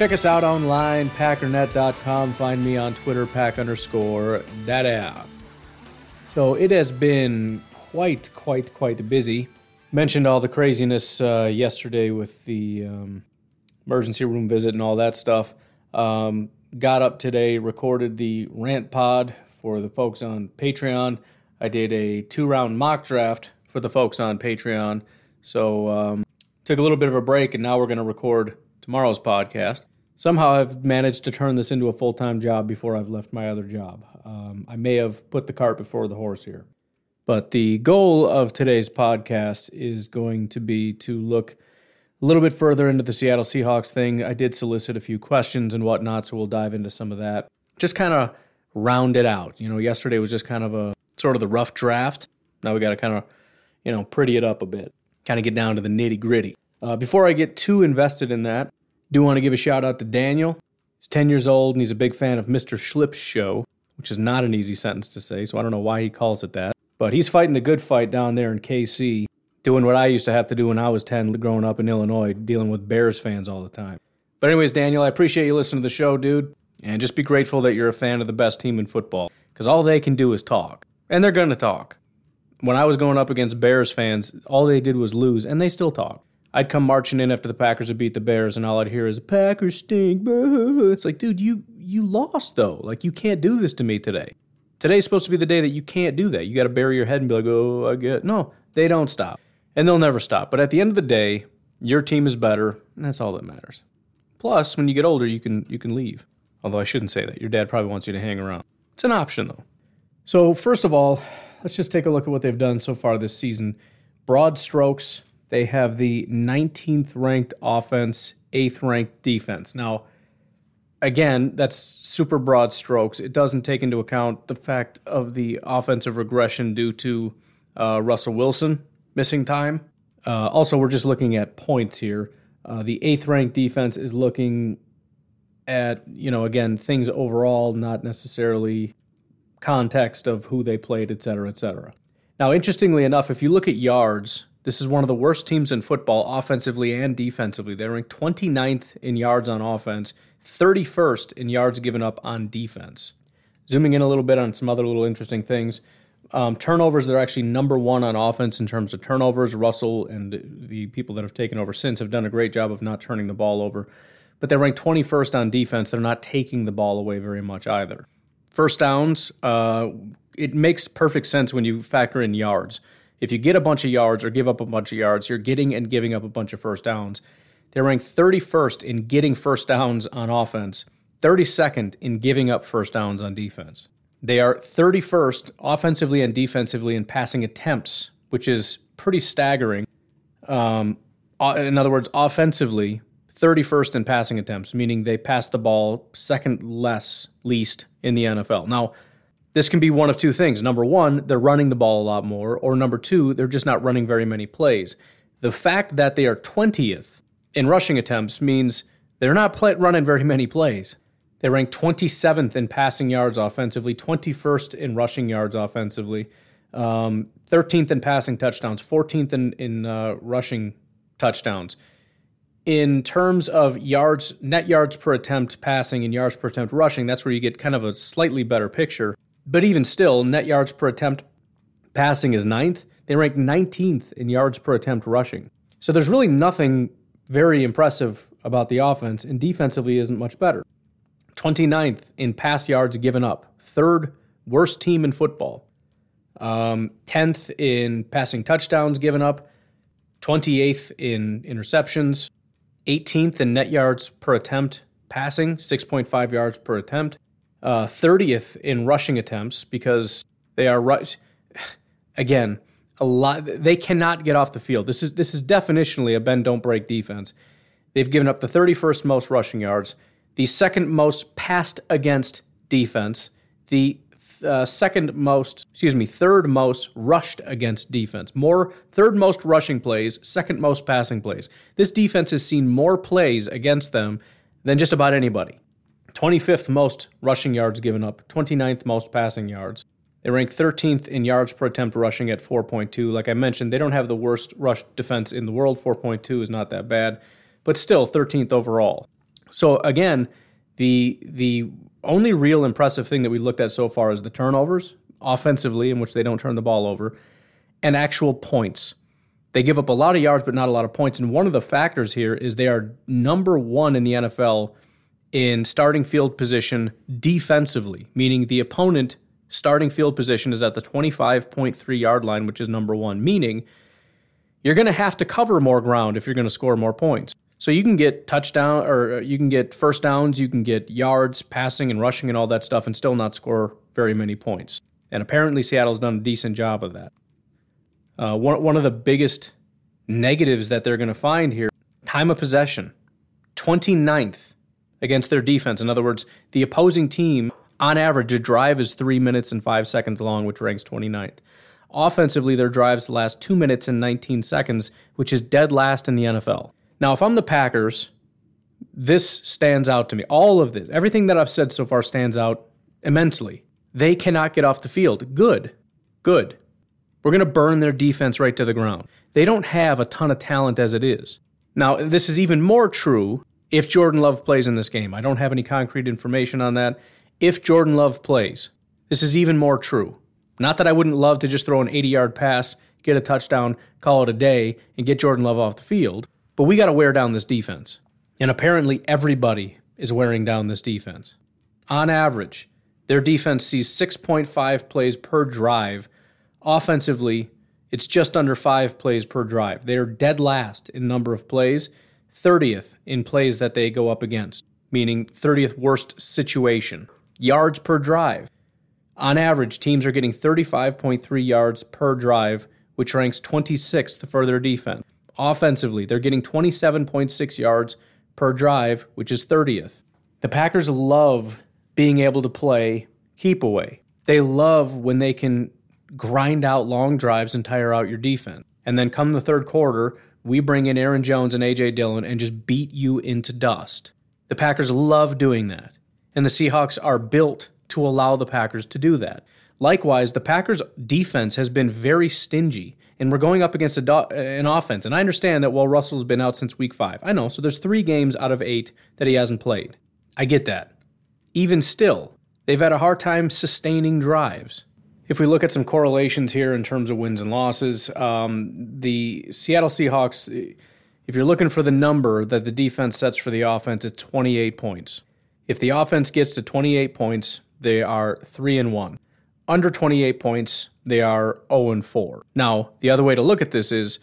Check us out online, packernet.com. Find me on Twitter, pack underscore daddy. So it has been quite, quite, quite busy. Mentioned all the craziness uh, yesterday with the um, emergency room visit and all that stuff. Um, got up today, recorded the rant pod for the folks on Patreon. I did a two round mock draft for the folks on Patreon. So um, took a little bit of a break, and now we're going to record tomorrow's podcast. Somehow I've managed to turn this into a full time job before I've left my other job. Um, I may have put the cart before the horse here. But the goal of today's podcast is going to be to look a little bit further into the Seattle Seahawks thing. I did solicit a few questions and whatnot, so we'll dive into some of that. Just kind of round it out. You know, yesterday was just kind of a sort of the rough draft. Now we got to kind of, you know, pretty it up a bit, kind of get down to the nitty gritty. Uh, before I get too invested in that, do want to give a shout out to Daniel. He's 10 years old and he's a big fan of Mr. Schlip's show, which is not an easy sentence to say, so I don't know why he calls it that. But he's fighting the good fight down there in KC, doing what I used to have to do when I was 10 growing up in Illinois, dealing with Bears fans all the time. But, anyways, Daniel, I appreciate you listening to the show, dude. And just be grateful that you're a fan of the best team in football, because all they can do is talk and they're going to talk. When I was going up against Bears fans, all they did was lose, and they still talk. I'd come marching in after the Packers had beat the Bears, and all I'd hear is "Packers stink." It's like, dude, you you lost though. Like you can't do this to me today. Today's supposed to be the day that you can't do that. You got to bury your head and be like, "Oh, I get." No, they don't stop, and they'll never stop. But at the end of the day, your team is better, and that's all that matters. Plus, when you get older, you can you can leave. Although I shouldn't say that. Your dad probably wants you to hang around. It's an option though. So, first of all, let's just take a look at what they've done so far this season. Broad strokes, they have the 19th ranked offense, 8th ranked defense. Now, again, that's super broad strokes. It doesn't take into account the fact of the offensive regression due to uh, Russell Wilson missing time. Uh, also, we're just looking at points here. Uh, the eighth ranked defense is looking at, you know, again, things overall, not necessarily context of who they played, et cetera, et cetera. Now, interestingly enough, if you look at yards, this is one of the worst teams in football, offensively and defensively. They're ranked 29th in yards on offense, 31st in yards given up on defense. Zooming in a little bit on some other little interesting things. Um, turnovers, they're actually number one on offense in terms of turnovers. Russell and the people that have taken over since have done a great job of not turning the ball over. But they're ranked 21st on defense. They're not taking the ball away very much either. First downs, uh, it makes perfect sense when you factor in yards. If you get a bunch of yards or give up a bunch of yards, you're getting and giving up a bunch of first downs. They're ranked 31st in getting first downs on offense, 32nd in giving up first downs on defense. They are 31st offensively and defensively in passing attempts, which is pretty staggering. Um, in other words, offensively, 31st in passing attempts, meaning they pass the ball second less least in the NFL. Now, this can be one of two things. Number one, they're running the ball a lot more, or number two, they're just not running very many plays. The fact that they are 20th in rushing attempts means they're not play- running very many plays. They rank 27th in passing yards offensively, 21st in rushing yards offensively, um, 13th in passing touchdowns, 14th in, in uh, rushing touchdowns in terms of yards, net yards per attempt passing and yards per attempt rushing, that's where you get kind of a slightly better picture. But even still, net yards per attempt passing is ninth. They rank 19th in yards per attempt rushing. So there's really nothing very impressive about the offense, and defensively isn't much better. 29th in pass yards given up, third worst team in football. Um, 10th in passing touchdowns given up, 28th in interceptions, 18th in net yards per attempt passing, 6.5 yards per attempt. Uh, 30th in rushing attempts because they are rush. Again, a lot. They cannot get off the field. This is this is definitionally a bend don't break defense. They've given up the 31st most rushing yards, the second most passed against defense, the uh, second most, excuse me, third most rushed against defense. More third most rushing plays, second most passing plays. This defense has seen more plays against them than just about anybody. 25th most rushing yards given up, 29th most passing yards. They rank 13th in yards per attempt rushing at 4.2. Like I mentioned, they don't have the worst rush defense in the world. 4.2 is not that bad, but still 13th overall. So again, the the only real impressive thing that we looked at so far is the turnovers offensively, in which they don't turn the ball over, and actual points. They give up a lot of yards, but not a lot of points. And one of the factors here is they are number one in the NFL in starting field position defensively, meaning the opponent starting field position is at the 25.3 yard line, which is number one, meaning you're going to have to cover more ground if you're going to score more points. So you can get touchdown or you can get first downs, you can get yards, passing and rushing and all that stuff and still not score very many points. And apparently Seattle's done a decent job of that. Uh, one, one of the biggest negatives that they're going to find here time of possession 29th against their defense. In other words, the opposing team, on average, a drive is three minutes and five seconds long, which ranks 29th. Offensively, their drives last two minutes and 19 seconds, which is dead last in the NFL. Now, if I'm the Packers, this stands out to me. All of this, everything that I've said so far stands out immensely. They cannot get off the field. Good. Good. We're going to burn their defense right to the ground. They don't have a ton of talent as it is. Now, this is even more true if Jordan Love plays in this game. I don't have any concrete information on that. If Jordan Love plays, this is even more true. Not that I wouldn't love to just throw an 80 yard pass, get a touchdown, call it a day, and get Jordan Love off the field. But we got to wear down this defense. And apparently, everybody is wearing down this defense. On average, their defense sees 6.5 plays per drive. Offensively, it's just under five plays per drive. They are dead last in number of plays, 30th in plays that they go up against, meaning 30th worst situation. Yards per drive. On average, teams are getting 35.3 yards per drive, which ranks 26th for their defense. Offensively, they're getting 27.6 yards per drive, which is 30th. The Packers love being able to play keep away. They love when they can grind out long drives and tire out your defense. And then come the third quarter, we bring in Aaron Jones and A.J. Dillon and just beat you into dust. The Packers love doing that. And the Seahawks are built to allow the Packers to do that. Likewise, the Packers' defense has been very stingy and we're going up against do- an offense. And I understand that, while Russell's been out since week five. I know. So there's three games out of eight that he hasn't played. I get that. Even still, they've had a hard time sustaining drives. If we look at some correlations here in terms of wins and losses, um, the Seattle Seahawks, if you're looking for the number that the defense sets for the offense, it's 28 points. If the offense gets to 28 points, they are 3 and 1 under 28 points, they are 0 and 4. Now, the other way to look at this is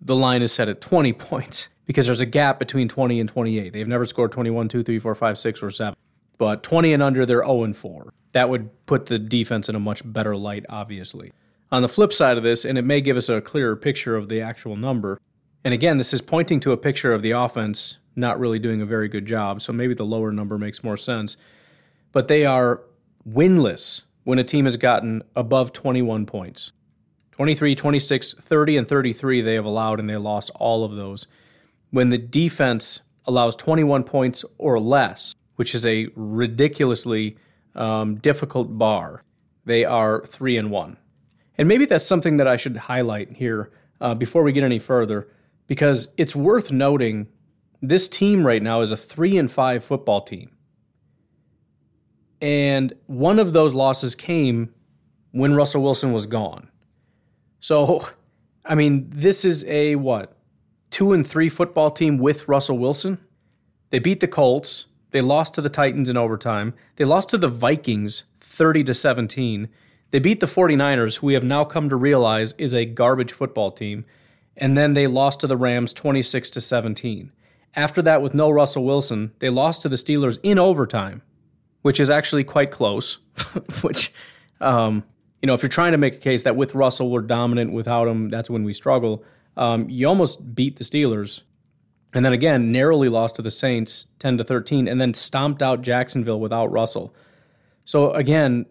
the line is set at 20 points because there's a gap between 20 and 28. They've never scored 21, 2, 3, 4, 5, 6, or 7. But 20 and under, they're 0 and 4. That would put the defense in a much better light, obviously. On the flip side of this, and it may give us a clearer picture of the actual number, and again, this is pointing to a picture of the offense not really doing a very good job, so maybe the lower number makes more sense. But they are winless when a team has gotten above 21 points. 23, 26, 30, and 33 they have allowed, and they lost all of those. When the defense allows 21 points or less, which is a ridiculously um, difficult bar, they are 3 and 1. And maybe that's something that I should highlight here uh, before we get any further, because it's worth noting this team right now is a 3 and 5 football team. And one of those losses came when Russell Wilson was gone. So, I mean, this is a what? Two and three football team with Russell Wilson. They beat the Colts. They lost to the Titans in overtime. They lost to the Vikings 30 to 17. They beat the 49ers, who we have now come to realize is a garbage football team. And then they lost to the Rams 26 to 17. After that, with no Russell Wilson, they lost to the Steelers in overtime which is actually quite close. which, um, you know, if you're trying to make a case that with Russell we're dominant, without him that's when we struggle. Um, you almost beat the Steelers, and then again narrowly lost to the Saints, ten to thirteen, and then stomped out Jacksonville without Russell. So again,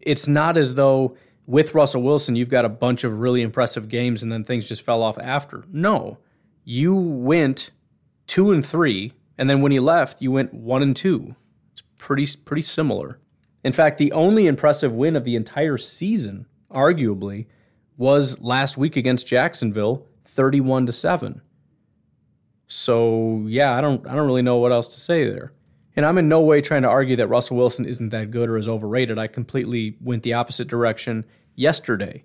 it's not as though with Russell Wilson you've got a bunch of really impressive games and then things just fell off after. No. You went 2 and 3 and then when he left you went 1 and 2. It's pretty pretty similar. In fact, the only impressive win of the entire season, arguably, was last week against Jacksonville, 31 to 7. So, yeah, I don't I don't really know what else to say there. And I'm in no way trying to argue that Russell Wilson isn't that good or is overrated. I completely went the opposite direction yesterday.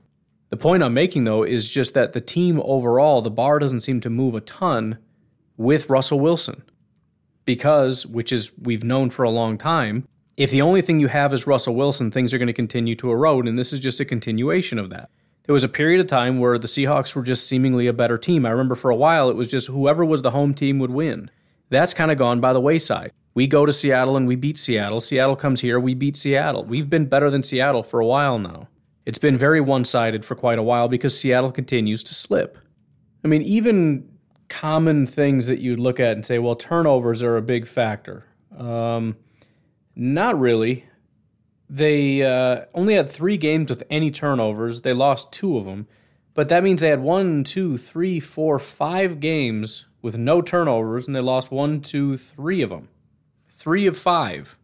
The point I'm making, though, is just that the team overall, the bar doesn't seem to move a ton with Russell Wilson. Because, which is we've known for a long time, if the only thing you have is Russell Wilson, things are going to continue to erode, and this is just a continuation of that. There was a period of time where the Seahawks were just seemingly a better team. I remember for a while it was just whoever was the home team would win. That's kind of gone by the wayside. We go to Seattle and we beat Seattle. Seattle comes here, we beat Seattle. We've been better than Seattle for a while now. It's been very one sided for quite a while because Seattle continues to slip. I mean, even common things that you'd look at and say, well, turnovers are a big factor. Um, not really. They uh, only had three games with any turnovers. They lost two of them. But that means they had one, two, three, four, five games with no turnovers, and they lost one, two, three of them. Three of five.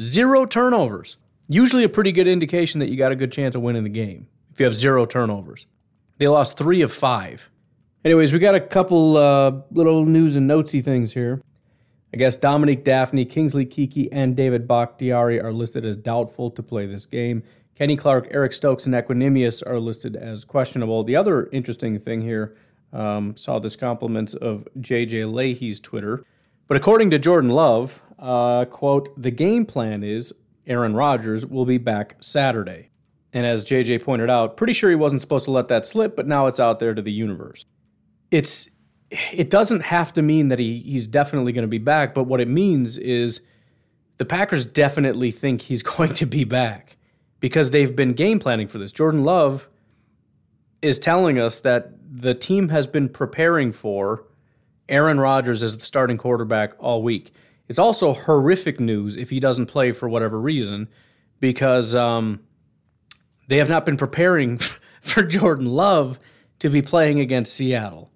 Zero turnovers. Usually a pretty good indication that you got a good chance of winning the game if you have zero turnovers. They lost three of five. Anyways, we got a couple uh, little news and notesy things here. I guess Dominique Dafney, Kingsley Keke, and David Bakhtiari are listed as doubtful to play this game. Kenny Clark, Eric Stokes, and Equanimeous are listed as questionable. The other interesting thing here um, saw this compliments of JJ Leahy's Twitter. But according to Jordan Love, uh, quote, the game plan is Aaron Rodgers will be back Saturday. And as JJ pointed out, pretty sure he wasn't supposed to let that slip, but now it's out there to the universe. It's it doesn't have to mean that he he's definitely going to be back, but what it means is the Packers definitely think he's going to be back because they've been game planning for this. Jordan Love is telling us that the team has been preparing for Aaron Rodgers as the starting quarterback all week. It's also horrific news if he doesn't play for whatever reason because um, they have not been preparing for Jordan Love to be playing against Seattle.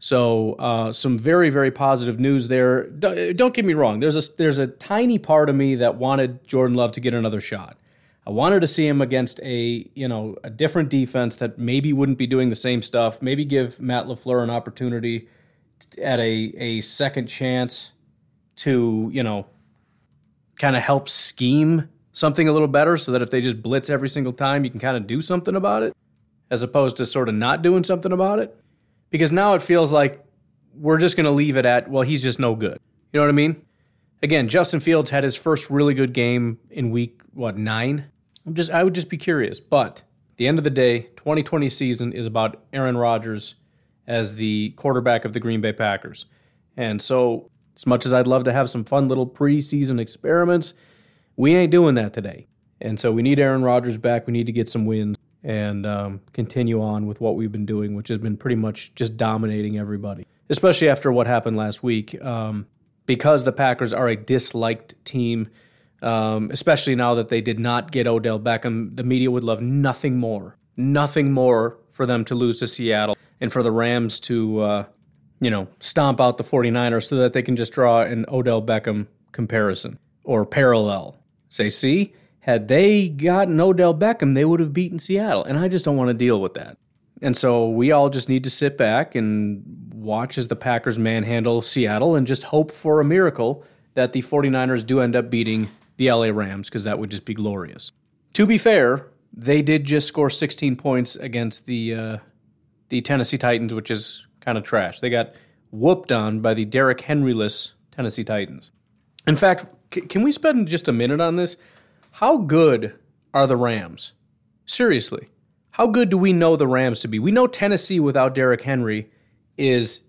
So uh, some very very positive news there. Don't get me wrong. There's a there's a tiny part of me that wanted Jordan Love to get another shot. I wanted to see him against a you know a different defense that maybe wouldn't be doing the same stuff. Maybe give Matt LaFleur an opportunity at a a second chance to you know kind of help scheme something a little better, so that if they just blitz every single time, you can kind of do something about it, as opposed to sort of not doing something about it because now it feels like we're just going to leave it at, well, he's just no good. You know what I mean? Again, Justin Fields had his first really good game in week, what, nine? I'm just, I would just be curious. But at the end of the day, 2020 season is about Aaron Rodgers as the quarterback of the Green Bay Packers. And so, as much as I'd love to have some fun little preseason experiments, we ain't doing that today. And so, we need Aaron Rodgers back. We need to get some wins and um, continue on with what we've been doing, which has been pretty much just dominating everybody, especially after what happened last week. Um, because the Packers are a disliked team, um, especially now that they did not get Odell Beckham, the media would love nothing more, nothing more for them to lose to Seattle and for the Rams to, uh, you know, stomp out the 49ers so that they can just draw an Odell Beckham comparison or parallel. Say, see, had they gotten Odell Beckham, they would have beaten Seattle. And I just don't want to deal with that. And so we all just need to sit back and watch as the Packers manhandle Seattle and just hope for a miracle that the 49ers do end up beating the LA Rams because that would just be glorious. To be fair, they did just score 16 points against the uh, the Tennessee Titans, which is kind of trash. They got whooped on by the Derrick Henryless Tennessee Titans. In fact, c- can we spend just a minute on this? How good are the Rams? Seriously, how good do we know the Rams to be? We know Tennessee without Derrick Henry is,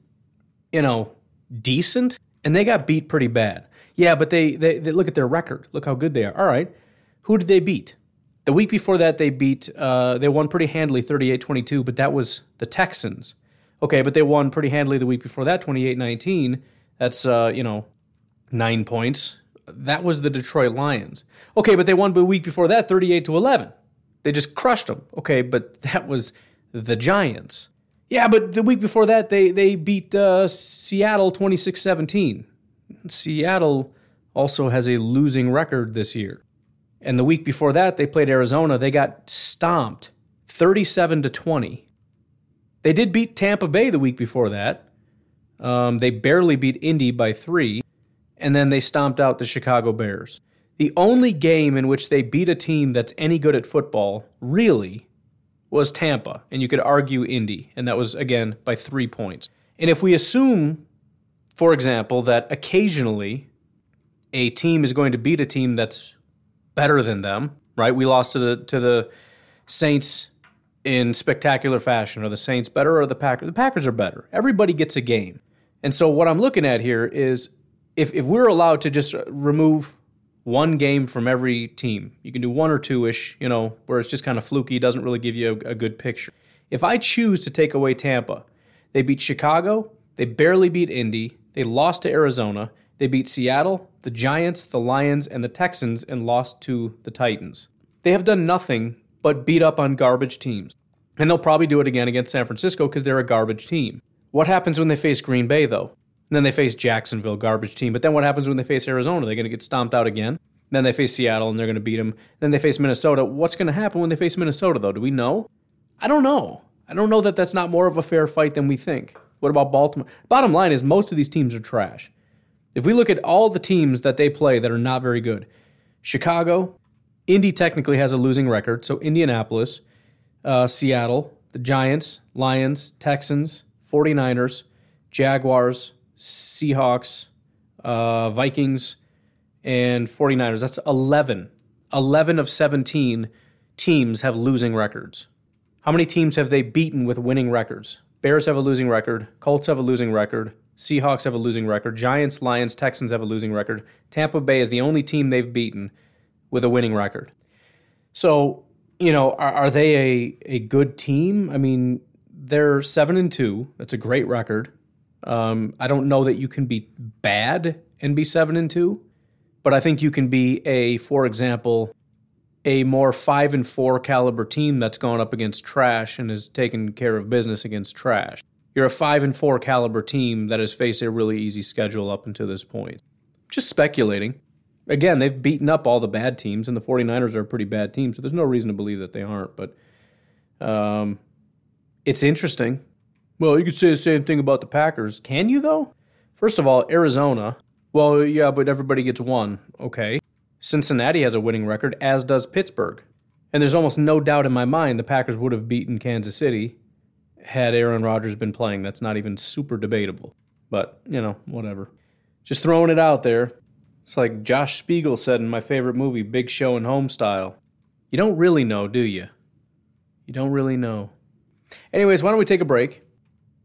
you know, decent, and they got beat pretty bad. Yeah, but they, they, they look at their record. Look how good they are. All right. Who did they beat? The week before that, they beat, uh, they won pretty handily 38 22, but that was the Texans. Okay, but they won pretty handily the week before that, 28 19. That's, uh, you know, nine points that was the Detroit Lions. Okay, but they won the week before that 38 to 11. They just crushed them. Okay, but that was the Giants. Yeah, but the week before that they they beat uh, Seattle 26-17. Seattle also has a losing record this year. And the week before that they played Arizona. They got stomped 37 to 20. They did beat Tampa Bay the week before that. Um, they barely beat Indy by three, and then they stomped out the Chicago Bears. The only game in which they beat a team that's any good at football, really, was Tampa. And you could argue Indy, and that was, again, by three points. And if we assume, for example, that occasionally a team is going to beat a team that's better than them, right? We lost to the to the Saints in spectacular fashion. Are the Saints better or the Packers? The Packers are better. Everybody gets a game. And so what I'm looking at here is if, if we're allowed to just remove one game from every team, you can do one or two ish, you know, where it's just kind of fluky, doesn't really give you a, a good picture. If I choose to take away Tampa, they beat Chicago, they barely beat Indy, they lost to Arizona, they beat Seattle, the Giants, the Lions, and the Texans, and lost to the Titans. They have done nothing but beat up on garbage teams. And they'll probably do it again against San Francisco because they're a garbage team. What happens when they face Green Bay, though? And then they face Jacksonville, garbage team. But then what happens when they face Arizona? They're going to get stomped out again. Then they face Seattle and they're going to beat them. Then they face Minnesota. What's going to happen when they face Minnesota, though? Do we know? I don't know. I don't know that that's not more of a fair fight than we think. What about Baltimore? Bottom line is most of these teams are trash. If we look at all the teams that they play that are not very good, Chicago, Indy technically has a losing record. So Indianapolis, uh, Seattle, the Giants, Lions, Texans, 49ers, Jaguars, Seahawks, uh, Vikings, and 49ers. That's 11. 11 of 17 teams have losing records. How many teams have they beaten with winning records? Bears have a losing record. Colts have a losing record. Seahawks have a losing record. Giants, Lions, Texans have a losing record. Tampa Bay is the only team they've beaten with a winning record. So, you know, are, are they a, a good team? I mean, they're seven and two. That's a great record. Um, I don't know that you can be bad and be seven and two, but I think you can be a, for example, a more five and four caliber team that's gone up against trash and has taken care of business against trash. You're a five and four caliber team that has faced a really easy schedule up until this point. Just speculating again, they've beaten up all the bad teams, and the 49ers are a pretty bad team, so there's no reason to believe that they aren't. But um, it's interesting. Well, you could say the same thing about the Packers. Can you, though? First of all, Arizona. Well, yeah, but everybody gets one. Okay. Cincinnati has a winning record, as does Pittsburgh. And there's almost no doubt in my mind the Packers would have beaten Kansas City had Aaron Rodgers been playing. That's not even super debatable. But, you know, whatever. Just throwing it out there. It's like Josh Spiegel said in my favorite movie, Big Show and Home Style. You don't really know, do you? You don't really know. Anyways, why don't we take a break?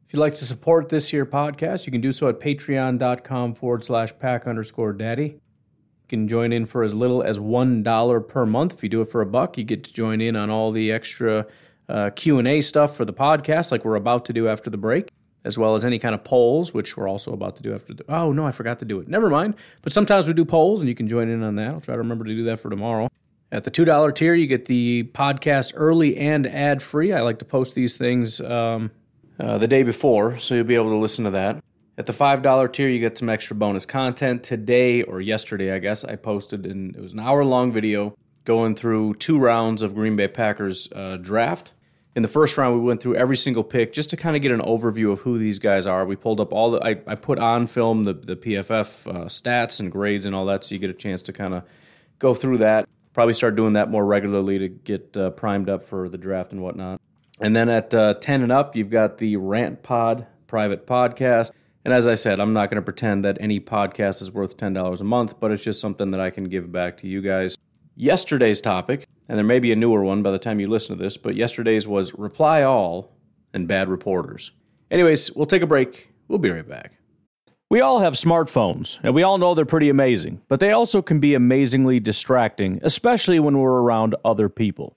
If you'd like to support this here podcast, you can do so at patreon.com forward slash pack underscore daddy. You can join in for as little as $1 per month. If you do it for a buck, you get to join in on all the extra uh, Q&A stuff for the podcast like we're about to do after the break as well as any kind of polls, which we're also about to do after the. Oh, no, I forgot to do it. Never mind. But sometimes we do polls, and you can join in on that. I'll try to remember to do that for tomorrow. At the $2 tier, you get the podcast early and ad free. I like to post these things um, uh, the day before, so you'll be able to listen to that. At the $5 tier, you get some extra bonus content. Today, or yesterday, I guess, I posted, and it was an hour long video going through two rounds of Green Bay Packers uh, draft in the first round, we went through every single pick just to kind of get an overview of who these guys are. We pulled up all the, I, I put on film the, the PFF uh, stats and grades and all that, so you get a chance to kind of go through that. Probably start doing that more regularly to get uh, primed up for the draft and whatnot. And then at uh, 10 and up, you've got the Rant Pod private podcast. And as I said, I'm not going to pretend that any podcast is worth $10 a month, but it's just something that I can give back to you guys. Yesterday's topic and there may be a newer one by the time you listen to this, but yesterday's was Reply All and Bad Reporters. Anyways, we'll take a break. We'll be right back. We all have smartphones, and we all know they're pretty amazing, but they also can be amazingly distracting, especially when we're around other people.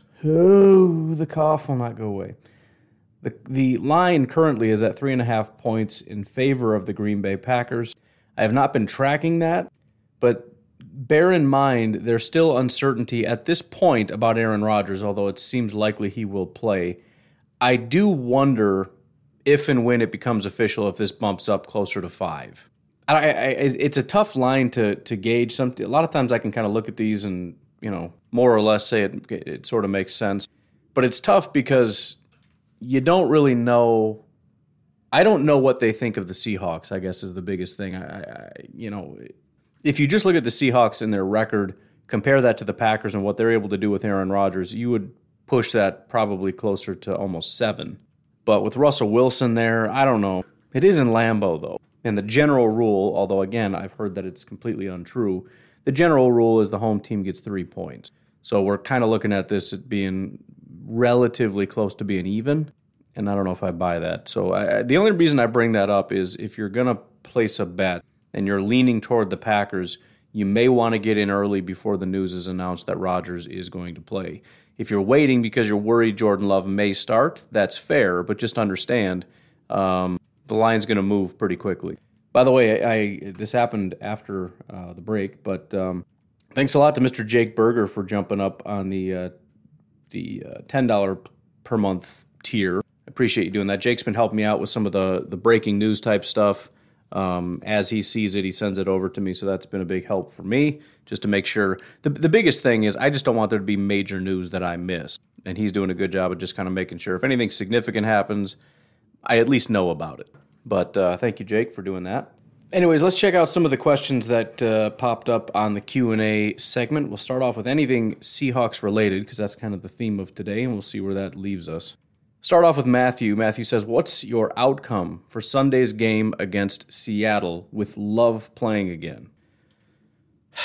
Oh, the cough will not go away. The, the line currently is at three and a half points in favor of the Green Bay Packers. I have not been tracking that, but bear in mind there's still uncertainty at this point about Aaron Rodgers, although it seems likely he will play. I do wonder if and when it becomes official if this bumps up closer to five. I, I, it's a tough line to to gauge. Some a lot of times I can kind of look at these and you know more or less say it it sort of makes sense, but it's tough because you don't really know. I don't know what they think of the Seahawks. I guess is the biggest thing. I, I you know if you just look at the Seahawks and their record, compare that to the Packers and what they're able to do with Aaron Rodgers, you would push that probably closer to almost seven. But with Russell Wilson there, I don't know. It is in Lambeau, though. And the general rule, although again, I've heard that it's completely untrue, the general rule is the home team gets three points. So we're kind of looking at this at being relatively close to being even. And I don't know if I buy that. So I, the only reason I bring that up is if you're going to place a bet, and you're leaning toward the Packers, you may want to get in early before the news is announced that Rodgers is going to play. If you're waiting because you're worried Jordan Love may start, that's fair, but just understand um, the line's going to move pretty quickly. By the way, I, I this happened after uh, the break, but um, thanks a lot to Mr. Jake Berger for jumping up on the uh, the uh, ten dollar per month tier. I appreciate you doing that. Jake's been helping me out with some of the the breaking news type stuff. Um, as he sees it, he sends it over to me. So that's been a big help for me, just to make sure. The, the biggest thing is I just don't want there to be major news that I miss. And he's doing a good job of just kind of making sure if anything significant happens, I at least know about it. But uh, thank you, Jake, for doing that. Anyways, let's check out some of the questions that uh, popped up on the Q&A segment. We'll start off with anything Seahawks related because that's kind of the theme of today, and we'll see where that leaves us. Start off with Matthew. Matthew says, What's your outcome for Sunday's game against Seattle with Love playing again?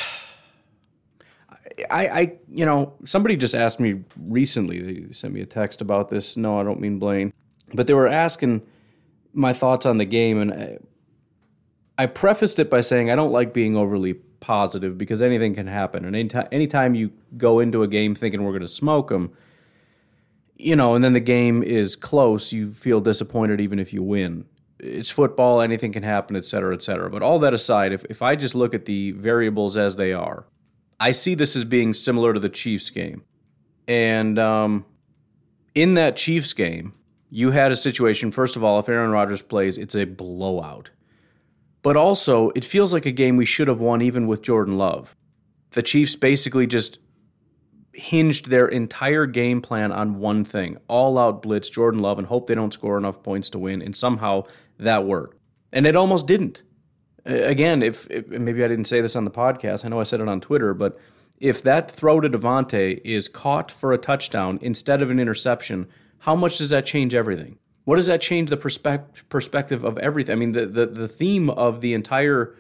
I, I, you know, somebody just asked me recently, they sent me a text about this. No, I don't mean Blaine, but they were asking my thoughts on the game. And I, I prefaced it by saying I don't like being overly positive because anything can happen. And anytime, anytime you go into a game thinking we're going to smoke them, you know, and then the game is close, you feel disappointed even if you win. It's football, anything can happen, et cetera, et cetera. But all that aside, if, if I just look at the variables as they are, I see this as being similar to the Chiefs game. And um, in that Chiefs game, you had a situation, first of all, if Aaron Rodgers plays, it's a blowout. But also, it feels like a game we should have won even with Jordan Love. The Chiefs basically just hinged their entire game plan on one thing all out blitz Jordan Love and hope they don't score enough points to win. And somehow that worked. And it almost didn't. Again, if, if, maybe I didn't say this on the podcast, I know I said it on Twitter, but if that throw to Davante is caught for a touchdown instead of an interception, how much does that change everything? What does that change the perspective perspective of everything? I mean, the, the, the theme of the entire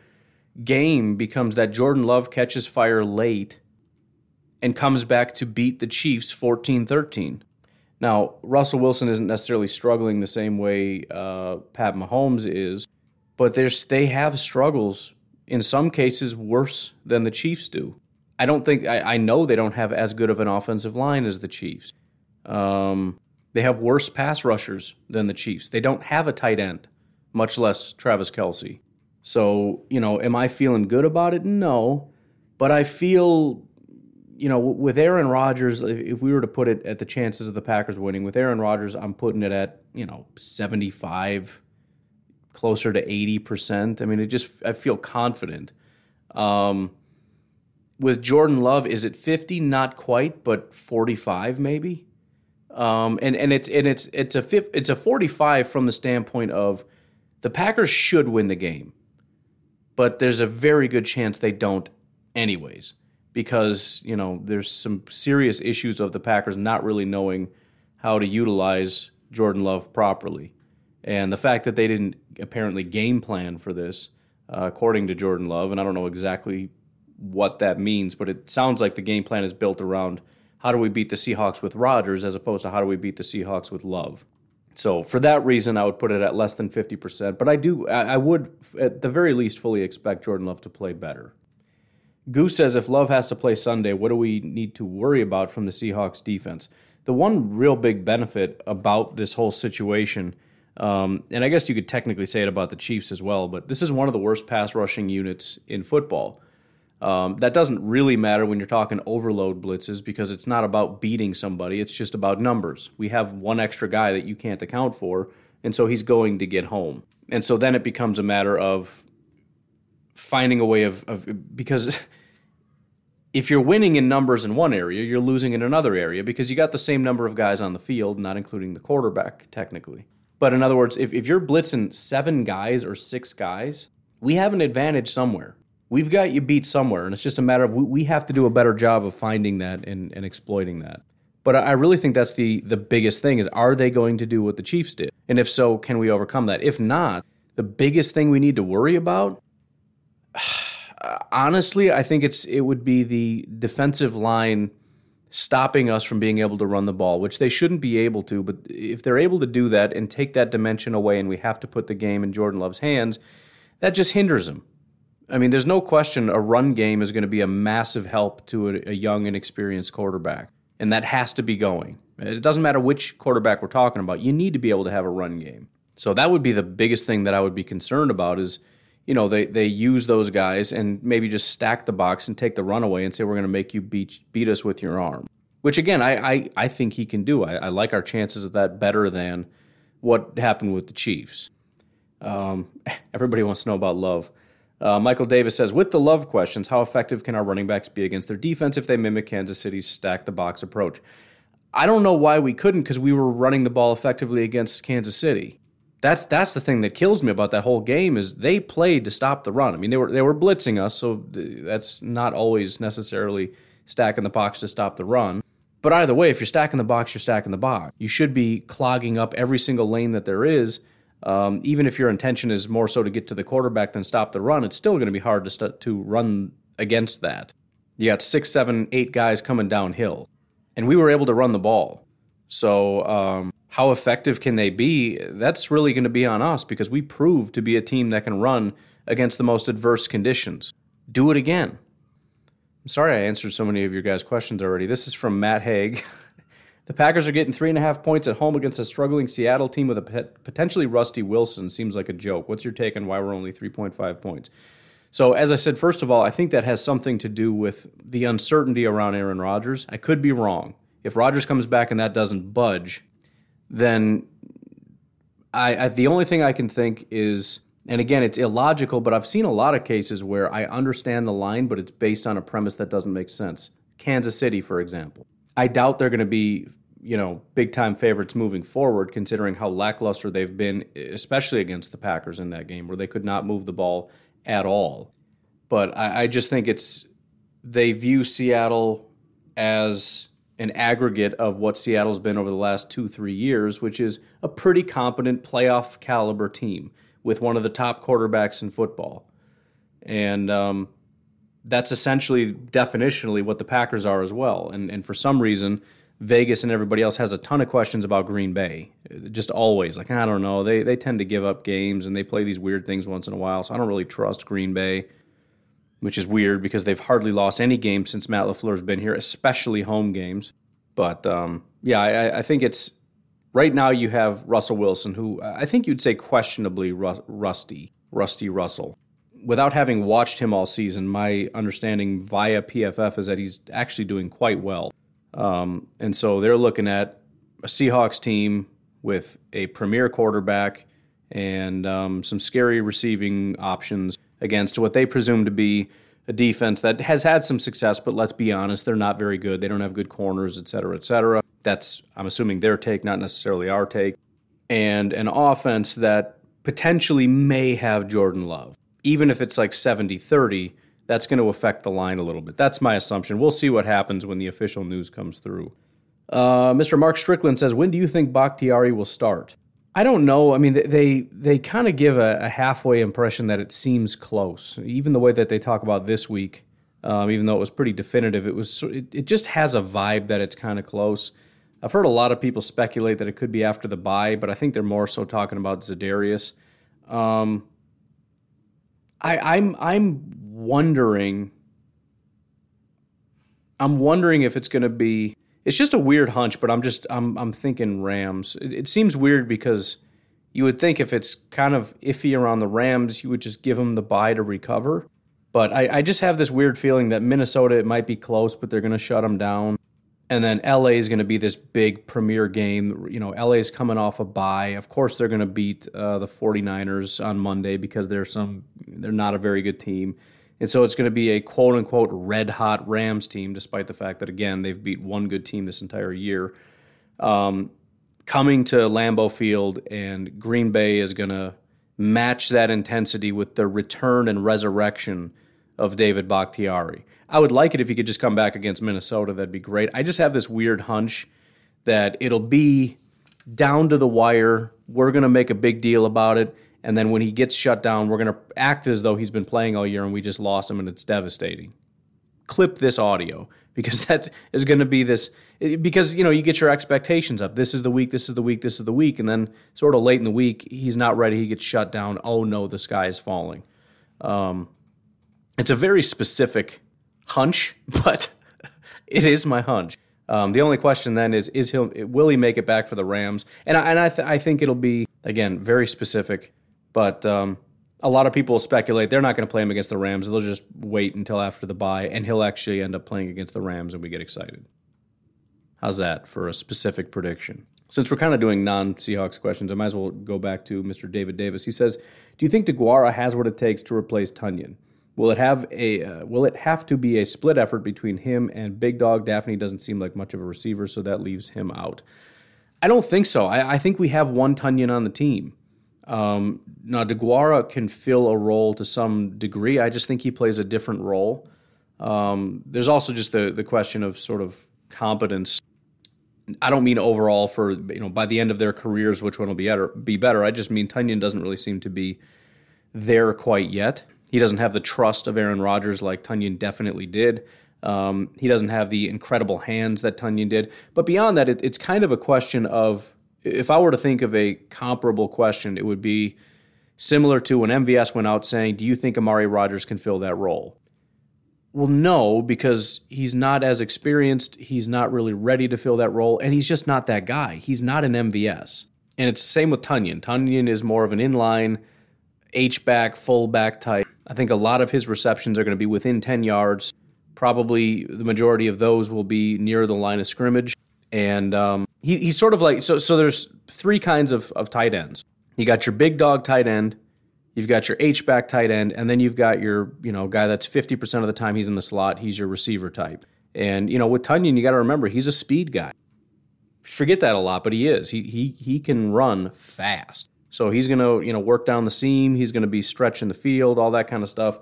game becomes that Jordan Love catches fire late and comes back to beat the Chiefs 14 13. Now, Russell Wilson isn't necessarily struggling the same way uh, Pat Mahomes is, but there's, they have struggles, in some cases, worse than the Chiefs do. I don't think I, I know they don't have as good of an offensive line as the Chiefs. Um, they have worse pass rushers than the Chiefs. They don't have a tight end, much less Travis Kelce. So, you know, am I feeling good about it? No. But I feel, you know, with Aaron Rodgers, if we were to put it at the chances of the Packers winning, with Aaron Rodgers, I'm putting it at, you know, 75, closer to 80%. I mean, it just, I feel confident. Um, with Jordan Love, is it 50? Not quite, but 45 maybe. Um, and and it's and it's it's a it's a 45 from the standpoint of the Packers should win the game, but there's a very good chance they don't, anyways, because you know there's some serious issues of the Packers not really knowing how to utilize Jordan Love properly, and the fact that they didn't apparently game plan for this, uh, according to Jordan Love, and I don't know exactly what that means, but it sounds like the game plan is built around how do we beat the Seahawks with Rodgers as opposed to how do we beat the Seahawks with Love. So for that reason, I would put it at less than 50%. But I do, I would at the very least fully expect Jordan Love to play better. Goose says if Love has to play Sunday, what do we need to worry about from the Seahawks defense? The one real big benefit about this whole situation, um, and I guess you could technically say it about the Chiefs as well, but this is one of the worst pass rushing units in football. Um, that doesn't really matter when you're talking overload blitzes because it's not about beating somebody, it's just about numbers. We have one extra guy that you can't account for, and so he's going to get home. And so then it becomes a matter of finding a way of, of because if you're winning in numbers in one area, you're losing in another area because you got the same number of guys on the field, not including the quarterback, technically. But in other words, if, if you're blitzing seven guys or six guys, we have an advantage somewhere we've got you beat somewhere, and it's just a matter of we have to do a better job of finding that and, and exploiting that. But I really think that's the the biggest thing is are they going to do what the Chiefs did? And if so, can we overcome that? If not, the biggest thing we need to worry about honestly, I think it's it would be the defensive line stopping us from being able to run the ball, which they shouldn't be able to, but if they're able to do that and take that dimension away and we have to put the game in Jordan Love's hands, that just hinders him. I mean, there's no question a run game is going to be a massive help to a, a young and experienced quarterback, and that has to be going. It doesn't matter which quarterback we're talking about. You need to be able to have a run game. So that would be the biggest thing that I would be concerned about is, you know, they, they use those guys and maybe just stack the box and take the run away and say, we're going to make you beat, beat us with your arm. Which, again, I, I, I think he can do. I, I like our chances of that better than what happened with the Chiefs. Um, everybody wants to know about love. Uh, Michael Davis says, with the love questions, how effective can our running backs be against their defense if they mimic Kansas City's stack the box approach? I don't know why we couldn't because we were running the ball effectively against Kansas City. That's that's the thing that kills me about that whole game is they played to stop the run. I mean, they were they were blitzing us, so that's not always necessarily stacking the box to stop the run. But either way, if you're stacking the box, you're stacking the box. You should be clogging up every single lane that there is um, even if your intention is more so to get to the quarterback than stop the run, it's still going to be hard to st- to run against that. You got six, seven, eight guys coming downhill, and we were able to run the ball. So, um, how effective can they be? That's really going to be on us because we proved to be a team that can run against the most adverse conditions. Do it again. I'm sorry I answered so many of your guys' questions already. This is from Matt Haig. The Packers are getting three and a half points at home against a struggling Seattle team with a potentially rusty Wilson. Seems like a joke. What's your take on why we're only 3.5 points? So, as I said, first of all, I think that has something to do with the uncertainty around Aaron Rodgers. I could be wrong. If Rodgers comes back and that doesn't budge, then I, I the only thing I can think is, and again, it's illogical, but I've seen a lot of cases where I understand the line, but it's based on a premise that doesn't make sense. Kansas City, for example. I doubt they're going to be, you know, big time favorites moving forward, considering how lackluster they've been, especially against the Packers in that game, where they could not move the ball at all. But I, I just think it's they view Seattle as an aggregate of what Seattle's been over the last two, three years, which is a pretty competent playoff caliber team with one of the top quarterbacks in football. And um, that's essentially definitionally what the Packers are as well. And and for some reason, Vegas and everybody else has a ton of questions about Green Bay. Just always like I don't know. They they tend to give up games and they play these weird things once in a while. So I don't really trust Green Bay. which is weird because they've hardly lost any games since Matt LaFleur's been here, especially home games. But um, yeah, I, I, think it's right now you have Russell Wilson, who I think you'd say questionably rusty, rusty Russell. Without having watched him all season, my understanding via PFF is that he's actually doing quite well. Um, and so they're looking at a Seahawks team with a premier quarterback and um, some scary receiving options against what they presume to be a defense that has had some success, but let's be honest, they're not very good. They don't have good corners, et cetera, et cetera. That's, I'm assuming, their take, not necessarily our take. And an offense that potentially may have Jordan Love. Even if it's like 70 30, that's going to affect the line a little bit. That's my assumption. We'll see what happens when the official news comes through. Uh, Mr. Mark Strickland says, When do you think Bakhtiari will start? I don't know. I mean, they they kind of give a, a, halfway impression that it seems close. Even the way that they talk about this week, um, even though it was pretty definitive, it was it, it just has a vibe that it's kind of close. I've heard a lot of people speculate that it could be after the bye, but I think they're more so talking about Za'Darius. Um, I, I'm I'm wondering. I'm wondering if it's going to be it's just a weird hunch, but I'm just I'm I'm thinking Rams. It, it, seems weird because you would think if it's kind of iffy around the Rams, you would just give them the bye to recover. But I, I just have this weird feeling that Minnesota it might be close, but they're going to shut them down. And then LA is going to be this big premier game. You know, LA is coming off a bye. Of course, they're going to beat uh, the 49ers on Monday because they're some they're not a very good team. And so it's going to be a quote unquote red hot Rams team, despite the fact that, again, they've beat one good team this entire year. Um, coming to Lambeau Field, and Green Bay is going to match that intensity with the return and resurrection of David Bakhtiari. I would like it if he could just come back against Minnesota. That'd be great. I just have this weird hunch that it'll be down to the wire. We're going to make a big deal about it. And then when he gets shut down, we're going to act as though he's been playing all year and we just lost him and it's devastating. Clip this audio because that is going to be this because you know you get your expectations up. This is the week, this is the week, this is the week, and then sort of late in the week he's not ready. He gets shut down. Oh no, the sky is falling. Um, it's a very specific hunch, but it is my hunch. Um, the only question then is: Is he will he make it back for the Rams? And I, and I, th- I think it'll be again very specific. But um, a lot of people speculate they're not going to play him against the Rams. They'll just wait until after the bye, and he'll actually end up playing against the Rams, and we get excited. How's that for a specific prediction? Since we're kind of doing non Seahawks questions, I might as well go back to Mr. David Davis. He says, "Do you think DeGuara has what it takes to replace Tonyan? Will it have a uh, Will it have to be a split effort between him and Big Dog? Dafney doesn't seem like much of a receiver, so that leaves him out. I don't think so. I, I think we have one Tonyan on the team. Um, now, DeGuara can fill a role to some degree. I just think he plays a different role. Um, there's also just the the question of sort of competence. I don't mean overall for you know by the end of their careers which one will be better. Be better. I just mean Tonyan doesn't really seem to be there quite yet. He doesn't have the trust of Aaron Rodgers like Tonyan definitely did. Um, he doesn't have the incredible hands that Tonyan did. But beyond that, it, it's kind of a question of if I were to think of a comparable question, it would be similar to when MVS went out saying, Do you think Amari Rodgers can fill that role? Well, no, because he's not as experienced. He's not really ready to fill that role, and he's just not that guy. He's not an MVS. And it's the same with Tonyan. Tonyan is more of an inline, H back, full back type. I think a lot of his receptions are going to be within 10 yards. Probably the majority of those will be near the line of scrimmage. And um, he, he's sort of like so. So there's three kinds of, of tight ends. You got your big dog tight end, you've got your H back tight end, and then you've got your you know guy that's fifty percent of the time he's in the slot. He's your receiver type. And you know with Tonyan, you got to remember he's a speed guy. Forget that a lot, but he is. He he he can run fast. So he's gonna you know work down the seam. He's gonna be stretching the field, all that kind of stuff.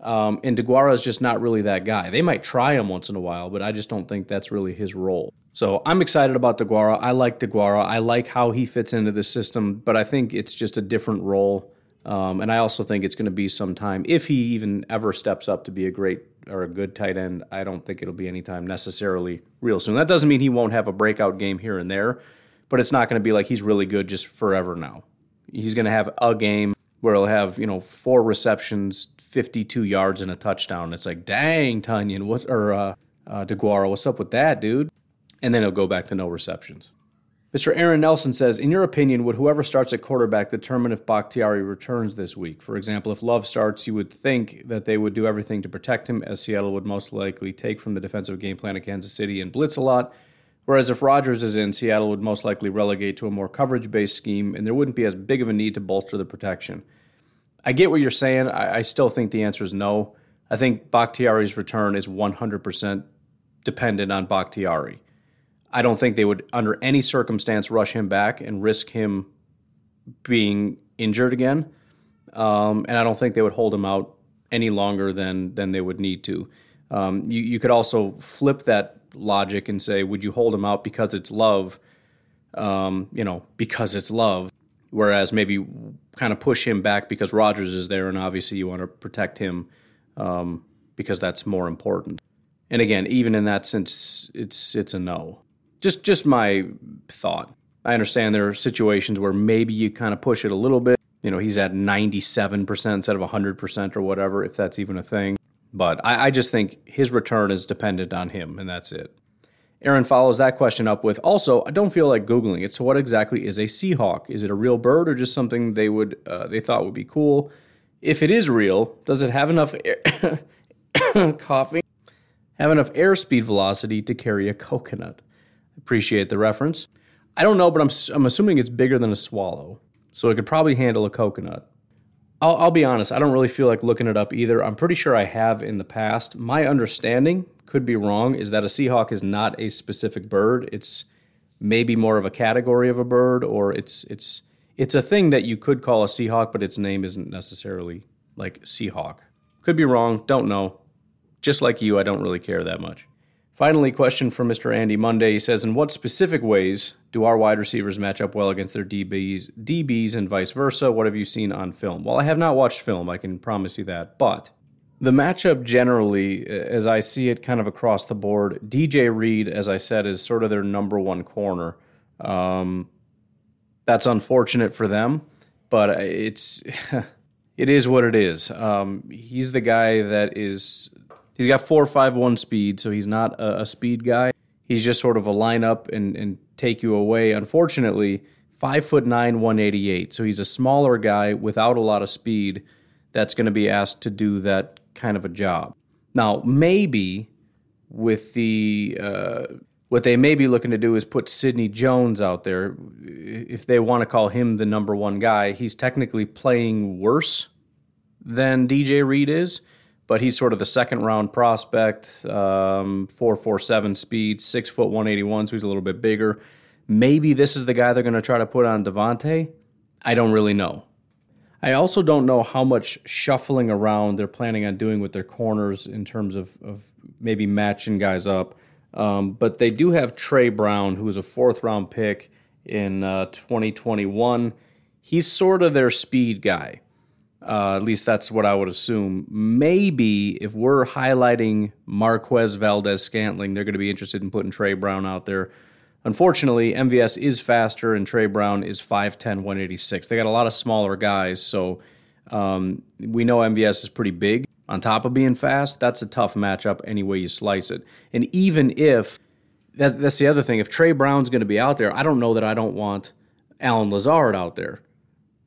Um, and DeGuara is just not really that guy. They might try him once in a while, but I just don't think that's really his role. So I'm excited about DeGuara. I like DeGuara. I like how he fits into the system, but I think it's just a different role. Um, and I also think it's going to be some time if he even ever steps up to be a great or a good tight end. I don't think it'll be anytime necessarily real soon. That doesn't mean he won't have a breakout game here and there, but it's not going to be like he's really good just forever now. He's going to have a game where he'll have you know four receptions, 52 yards and a touchdown. It's like, dang, Tonyan, what or uh, uh, DeGuara, what's up with that, dude? And then he'll go back to no receptions. Mr. Aaron Nelson says, in your opinion, would whoever starts at quarterback determine if Bakhtiari returns this week? For example, if Love starts, you would think that they would do everything to protect him, as Seattle would most likely take from the defensive game plan of Kansas City and blitz a lot. Whereas if Rodgers is in, Seattle would most likely relegate to a more coverage based scheme, and there wouldn't be as big of a need to bolster the protection. I get what you're saying. I, I still think the answer is no. I think Bakhtiari's return is 100% dependent on Bakhtiari. I don't think they would, under any circumstance, rush him back and risk him being injured again. Um, and I don't think they would hold him out any longer than than they would need to. Um, you, you could also flip that logic and say, would you hold him out because it's love? Um, you know, because it's love. Whereas maybe kind of push him back because Rodgers is there, and obviously you want to protect him um, because that's more important. And again, even in that sense, it's it's a no. Just just my thought. I understand there are situations where maybe you kind of push it a little bit. You know, he's at 97% instead of 100% or whatever, if that's even a thing. But I, I just think his return is dependent on him, and that's it. Aaron follows that question up with also, I don't feel like Googling it. So, what exactly is a Seahawk? Is it a real bird or just something they would uh, they thought would be cool? If it is real, does it have enough air, coughing? Have enough airspeed velocity to carry a coconut? Appreciate the reference. I don't know, but I'm, I'm assuming it's bigger than a swallow, so it could probably handle a coconut. I'll, I'll, be honest, I don't really feel like looking it up either. I'm pretty sure I have in the past. My understanding, could be wrong, is that a Seahawk is not a specific bird. It's maybe more of a category of a bird, or it's it's it's a thing that you could call a Seahawk, but its name isn't necessarily like Seahawk. Could be wrong, don't know. Just like you, I don't really care that much. Finally, question from Mr. Andy Monday. He says, In what specific ways do our wide receivers match up well against their DBs, DBs and vice versa? What have you seen on film? Well, I have not watched film, I can promise you that. But the matchup generally, as I see it kind of across the board, DJ Reed, as I said, is sort of their number one corner. Um, that's unfortunate for them, but it's. it is what it is. Um, he's the guy that is He's got four five one speed, so he's not a, a speed guy. He's just sort of a lineup and, and take you away. Unfortunately, five foot nine, 188. So he's a smaller guy without a lot of speed that's going to be asked to do that kind of a job. Now, maybe with the uh, what they may be looking to do is put Sidney Jones out there. If they want to call him the number one guy, he's technically playing worse than DJ Reed is but he's sort of the second round prospect, um, 447 speed, six foot 181, so he's a little bit bigger. Maybe this is the guy they're going to try to put on Davante. I don't really know. I also don't know how much shuffling around they're planning on doing with their corners in terms of, of maybe matching guys up. Um, but they do have Tre Brown, who was a fourth round pick in uh, 2021. He's sort of their speed guy. Uh, at least that's what I would assume. Maybe if we're highlighting Marquez Valdes-Scantling, they're going to be interested in putting Tre Brown out there. Unfortunately, MVS is faster and Tre Brown is 5'10, 186. They got a lot of smaller guys, so um, we know MVS is pretty big. On top of being fast, that's a tough matchup any way you slice it. And even if that, that's the other thing, if Tre Brown's going to be out there, I don't know that I don't want Allen Lazard out there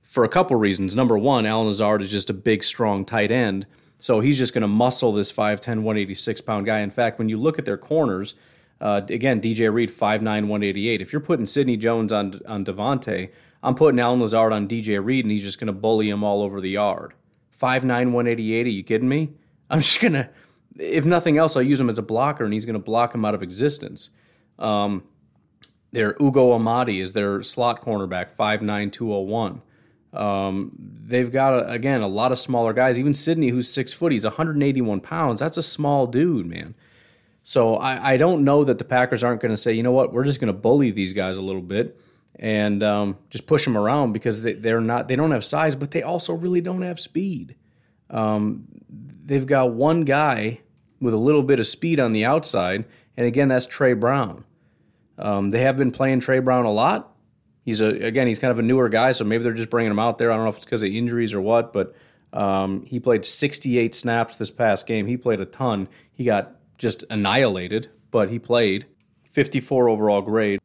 for a couple reasons. Number one, Allen Lazard is just a big, strong tight end. So he's just going to muscle this 5'10, 186 pound guy. In fact, when you look at their corners, uh, again, DJ Reed, 5'9, 188. If you're putting Sidney Jones on, on Davante, I'm putting Allen Lazard on DJ Reed, and he's just going to bully him all over the yard. 5'9, 188, are you kidding me? I'm just going to, if nothing else, I'll use him as a blocker, and he's going to block him out of existence. Um, their Ugo Amadi is their slot cornerback, 5'9, 201. Um, they've got again a lot of smaller guys. Even Sidney, who's six foot, he's 181 pounds. That's a small dude, man. So I, I don't know that the Packers aren't going to say, you know what, we're just going to bully these guys a little bit and um, just push them around because they, they're not they don't have size, but they also really don't have speed. Um, they've got one guy with a little bit of speed on the outside, and again, that's Tre Brown. Um, they have been playing Tre Brown a lot he's a again he's kind of a newer guy, so maybe they're just bringing him out there. I don't know if it's because of injuries or what, but Um, he played 68 snaps this past game. He played a ton. He got just annihilated, but he played 54 overall grade,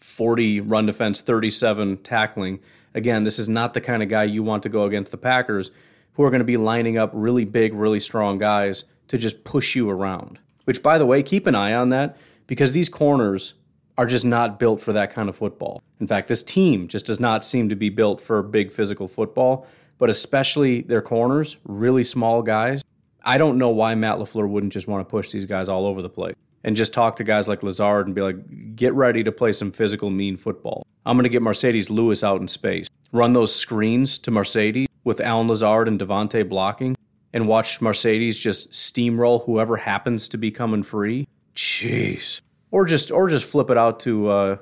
40 run defense, 37 tackling. Again, this is not the kind of guy you want to go against the Packers, who are going to be lining up really big, really strong guys to just push you around. Which, by the way, keep an eye on that because these corners are just not built for that kind of football. In fact, this team just does not seem to be built for big physical football, but especially their corners, really small guys. I don't know why Matt LaFleur wouldn't just want to push these guys all over the place and just talk to guys like Lazard and be like, get ready to play some physical, mean football. I'm going to get Marcedes Lewis out in space. Run those screens to Marcedes with Allen Lazard and Davante blocking and watch Marcedes just steamroll whoever happens to be coming free. Jeez or just or just flip it out to uh,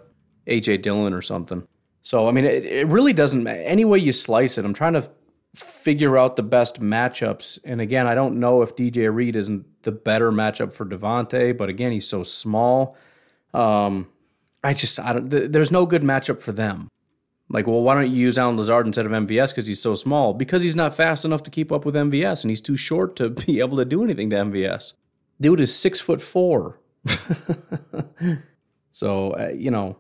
AJ Dillon or something. So I mean, it, it really doesn't. Any way you slice it, I'm trying to figure out the best matchups. And again, I don't know if DJ Reed isn't the better matchup for Davante, but again, he's so small. Um, I just I don't. Th- there's no good matchup for them. Like, well, why don't you use Allen Lazard instead of MVS because he's so small? Because he's not fast enough to keep up with MVS, and he's too short to be able to do anything to MVS. Dude is six foot four. so uh, you know,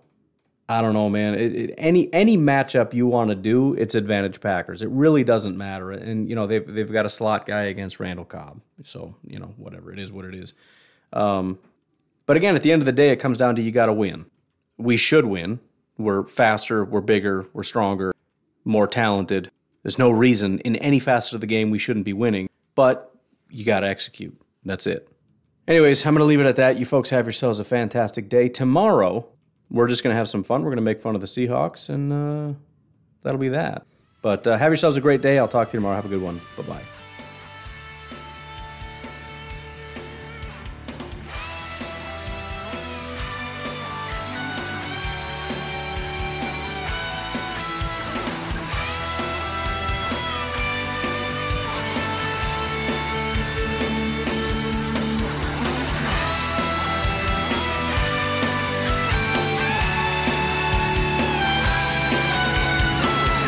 I don't know, man. It, it, any any matchup you want to do, it's advantage Packers. It really doesn't matter. And you know they've they've got a slot guy against Randall Cobb, so you know whatever it is, what it is. Um, but again, at the end of the day, it comes down to you got to win. We should win. We're faster, we're bigger, we're stronger, more talented. There's no reason in any facet of the game we shouldn't be winning, but you got to execute. That's it. Anyways, I'm going to leave it at that. You folks have yourselves a fantastic day. Tomorrow, we're just going to have some fun. We're going to make fun of the Seahawks, and uh, that'll be that. But uh, have yourselves a great day. I'll talk to you tomorrow. Have a good one. Bye bye.